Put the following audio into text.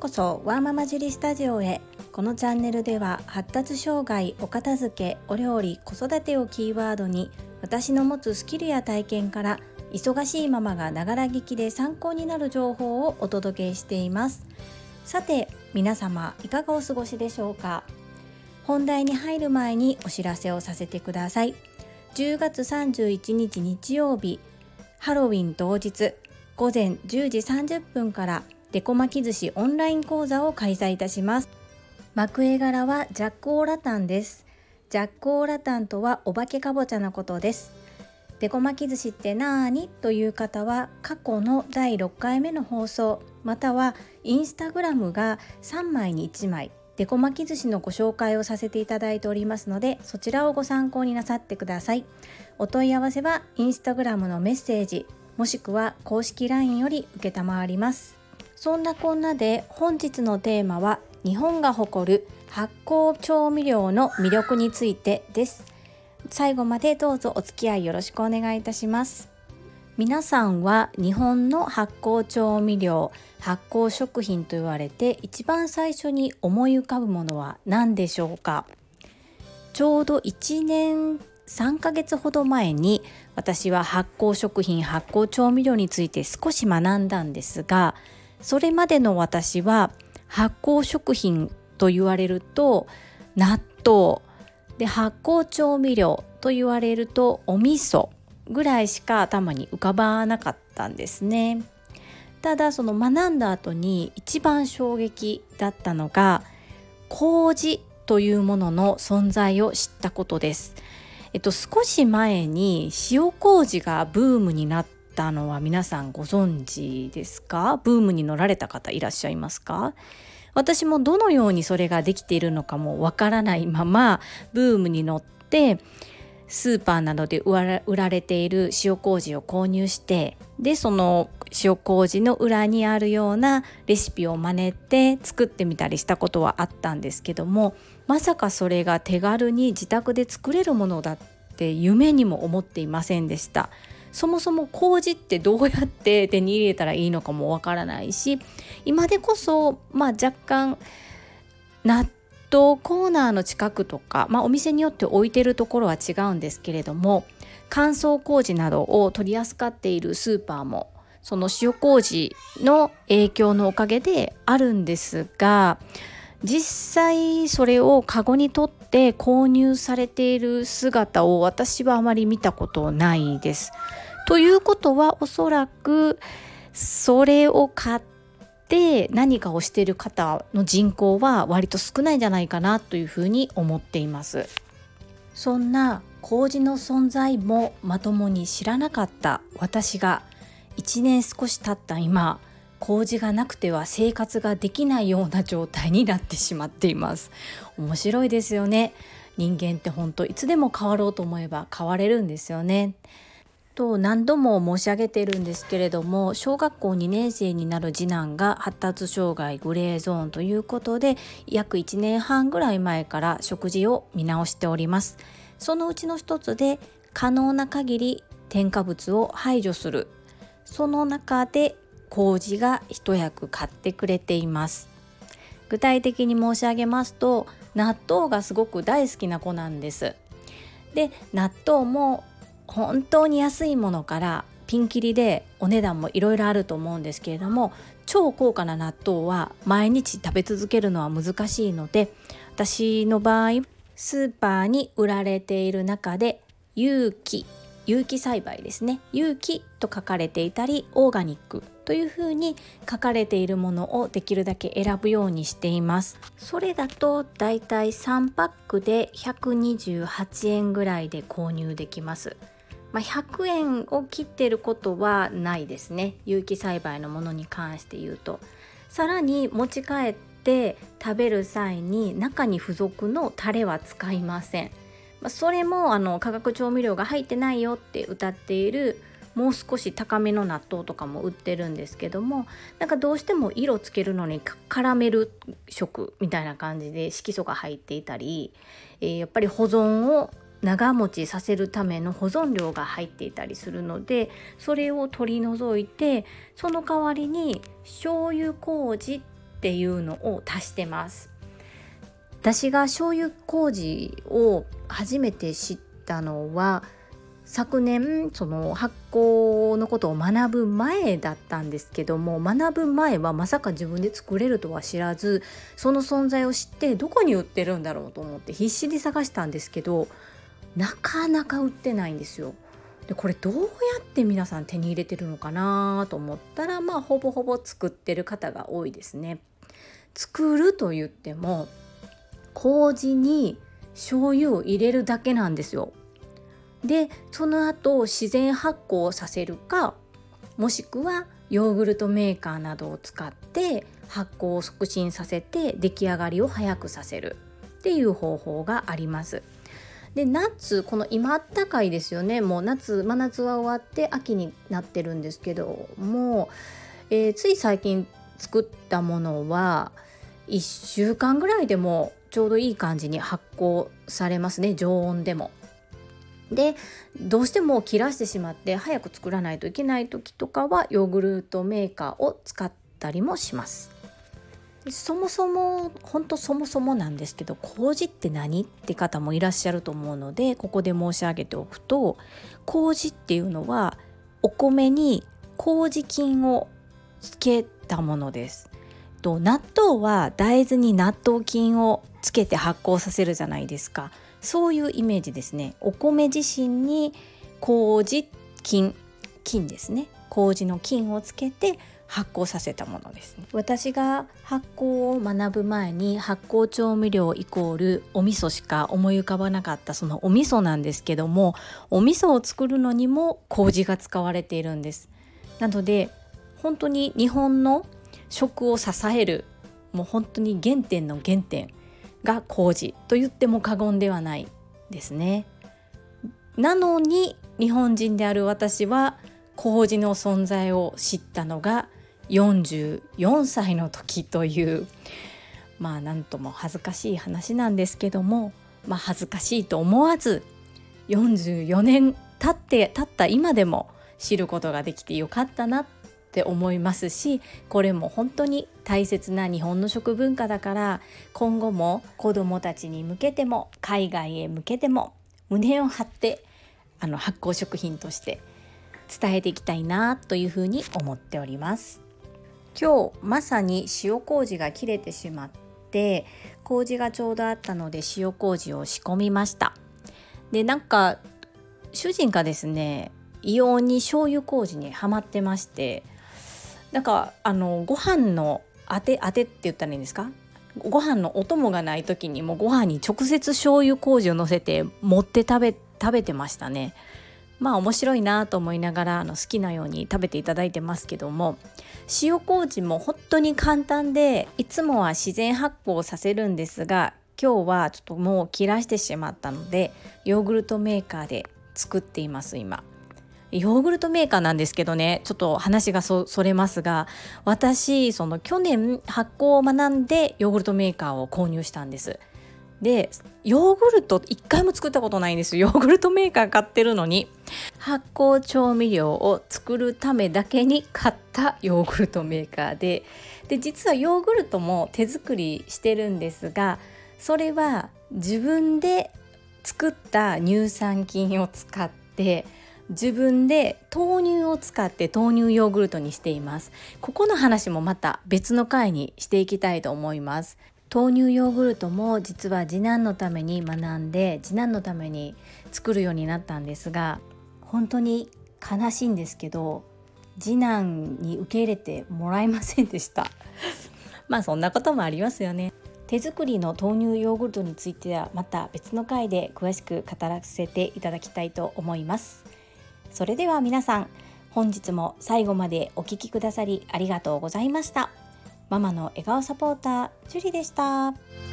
こそワーママジュリスタジオへ。このチャンネルでは発達障害お片付けお料理子育てをキーワードに私の持つスキルや体験から忙しいママがながら聞きで参考になる情報をお届けしています。さて皆様いかがお過ごしでしょうか？本題に入る前にお知らせをさせてください。10月31日日曜日ハロウィン当日午前10時30分からデコ巻き寿司オンライン講座を開催いたします。幕絵柄はジャックオーラタンです。ジャックオーラタンとはお化けかぼちゃのことです。デコ巻き寿司ってなーにという方は過去の第6回目の放送またはインスタグラムが3枚に1枚デコ巻き寿司のご紹介をさせていただいておりますのでそちらをご参考になさってください。お問い合わせはインスタグラムのメッセージもしくは公式 LINE より承ります。そんなこんなで本日のテーマは日本が誇る発酵調味料の魅力についてです。最後までどうぞお付き合いよろしくお願いいたします。皆さんは日本の発酵調味料発酵食品と言われて一番最初に思い浮かぶものは何でしょうか？ちょうど1年3ヶ月ほど前に私は発酵食品発酵調味料について少し学んだんですがそれまでの私は発酵食品と言われると納豆で発酵調味料と言われるとお味噌ぐらいしか頭に浮かばなかったんですね。ただその学んだ後に一番衝撃だったのが麹というものの存在を知ったことです。えっと少し前に塩麹がブームになったのは皆さんご存知ですか？ブームに乗られた方いらっしゃいますか？私もどのようにそれができているのかもわからないままブームに乗ってスーパーなどで売られている塩麹を購入してでその塩麹の裏にあるようなレシピを真似て作ってみたりしたことはあったんですけどもまさかそれが手軽に自宅で作れるものだって夢にも思っていませんでした。そもそも麹ってどうやって手に入れたらいいのかもわからないし今でこそまあ若干納豆コーナーの近くとか、まあ、お店によって置いてるところは違うんですけれども乾燥麹などを取り扱っているスーパーもその塩麹の影響のおかげであるんですが実際それをカゴに取って購入されている姿を私はあまり見たことないです。ということはおそらくそれを買って何かをしている方の人口は割と少ないんじゃないかなというふうに思っています。そんな麹の存在もまともに知らなかった私が1年少し経った今麹がなくては生活ができないような状態になってしまっています。面白いですよね。人間って本当いつでも変わろうと思えば変われるんですよね。と何度も申し上げているんですけれども小学校2年生になる次男が発達障害グレーゾーンということで約1年半ぐらい前から食事を見直しております。そのうちの一つで可能な限り添加物を排除する。その中で麹が一役買ってくれています。具体的に申し上げますと納豆がすごく大好きな子なんです。で納豆も本当に安いものからピンキリでお値段もいろいろあると思うんですけれども超高価な納豆は毎日食べ続けるのは難しいので私の場合スーパーに売られている中で有機有機栽培ですね。有機と書かれていたりオーガニックというふうに書かれているものをできるだけ選ぶようにしています。それだとだいたい3パックで128円ぐらいで購入できます。まあ、100円を切ってることはないですね。有機栽培のものに関して言うと。さらに持ち帰って食べる際に中に付属のタレは使いません、まあ、それもあの化学調味料が入ってないよって歌っているもう少し高めの納豆とかも売ってるんですけどもなんかどうしても色つけるのにカラメル色みたいな感じで色素が入っていたり、えー、やっぱり保存を長持ちさせるための保存料が入っていたりするのでそれを取り除いてその代わりに醤油麹っていうのを足してます。私が醤油麹を初めて知ったのは昨年その発酵のことを学ぶ前だったんですけども学ぶ前はまさか自分で作れるとは知らずその存在を知ってどこに売ってるんだろうと思って必死で探したんですけどなかなか売ってないんですよ。でこれどうやって皆さん手に入れてるのかなと思ったらまあほぼほぼ作ってる方が多いですね。作ると言っても麹に醤油を入れるだけなんですよ。でその後自然発酵させるかもしくはヨーグルトメーカーなどを使って発酵を促進させて出来上がりを早くさせるっていう方法があります。で夏この今あったかいですよねもう夏真夏は終わって秋になってるんですけども、えー、つい最近作ったものは1週間ぐらいでもちょうどいい感じに発酵されますね常温でも。でどうしても切らしてしまって早く作らないといけない時とかはヨーグルトメーカーを使ったりもします。そもそも本当そもそもなんですけど麹って何って方もいらっしゃると思うのでここで申し上げておくと麹っていうのはお米に麹菌をつけたものです。と納豆は大豆に納豆菌をつけて発酵させるじゃないですか。そういうイメージですね。お米自身に麹菌菌ですね。麹の菌をつけて発酵させたものですね。私が発酵を学ぶ前に発酵調味料イコールお味噌しか思い浮かばなかったそのお味噌なんですけどもお味噌を作るのにも麹が使われているんです。なので本当に日本の食を支えるもう本当に原点の原点が麹と言っても過言ではないですね。なのに日本人である私は麹の存在を知ったのが44歳の時というまあなんとも恥ずかしい話なんですけども、まあ、恥ずかしいと思わず44年経って経った今でも知ることができてよかったなって思いますしこれも本当に大切な日本の食文化だから今後も子どもたちに向けても海外へ向けても胸を張ってあの発酵食品として伝えていきたいなというふうに思っております。今日まさに塩麹が切れてしまって麹がちょうどあったので塩麹を仕込みました。でなんか主人がですね異様に醤油麹にはまってましてなんかあのご飯のあてあてって言ったらいいんですか？ご飯のお供がない時にもご飯に直接醤油麹をのせて持って食べ食べてましたね。まあ面白いなと思いながらあの好きなように食べていただいてますけども塩麹も本当に簡単でいつもは自然発酵させるんですが今日はちょっともう切らしてしまったのでヨーグルトメーカーで作っています今。ヨーグルトメーカーなんですけどね。ちょっと話がそれますが私その去年発酵を学んでヨーグルトメーカーを購入したんです。でヨーグルト一回も作ったことないんですヨーグルトメーカー買ってるのに。発酵調味料を作るためだけに買ったヨーグルトメーカーで。で実はヨーグルトも手作りしてるんですがそれは自分で作った乳酸菌を使って自分で豆乳を使って豆乳ヨーグルトにしています。ここの話もまた別の回にしていきたいと思います。豆乳ヨーグルトも実は次男のために学んで次男のために作るようになったんですが本当に悲しいんですけど次男に受け入れてもらえませんでした。まあそんなこともありますよね。手作りの豆乳ヨーグルトについてはまた別の回で詳しく語らせていただきたいと思います。それでは皆さん本日も最後までお聴きくださりありがとうございましたママの笑顔サポータージュリでした。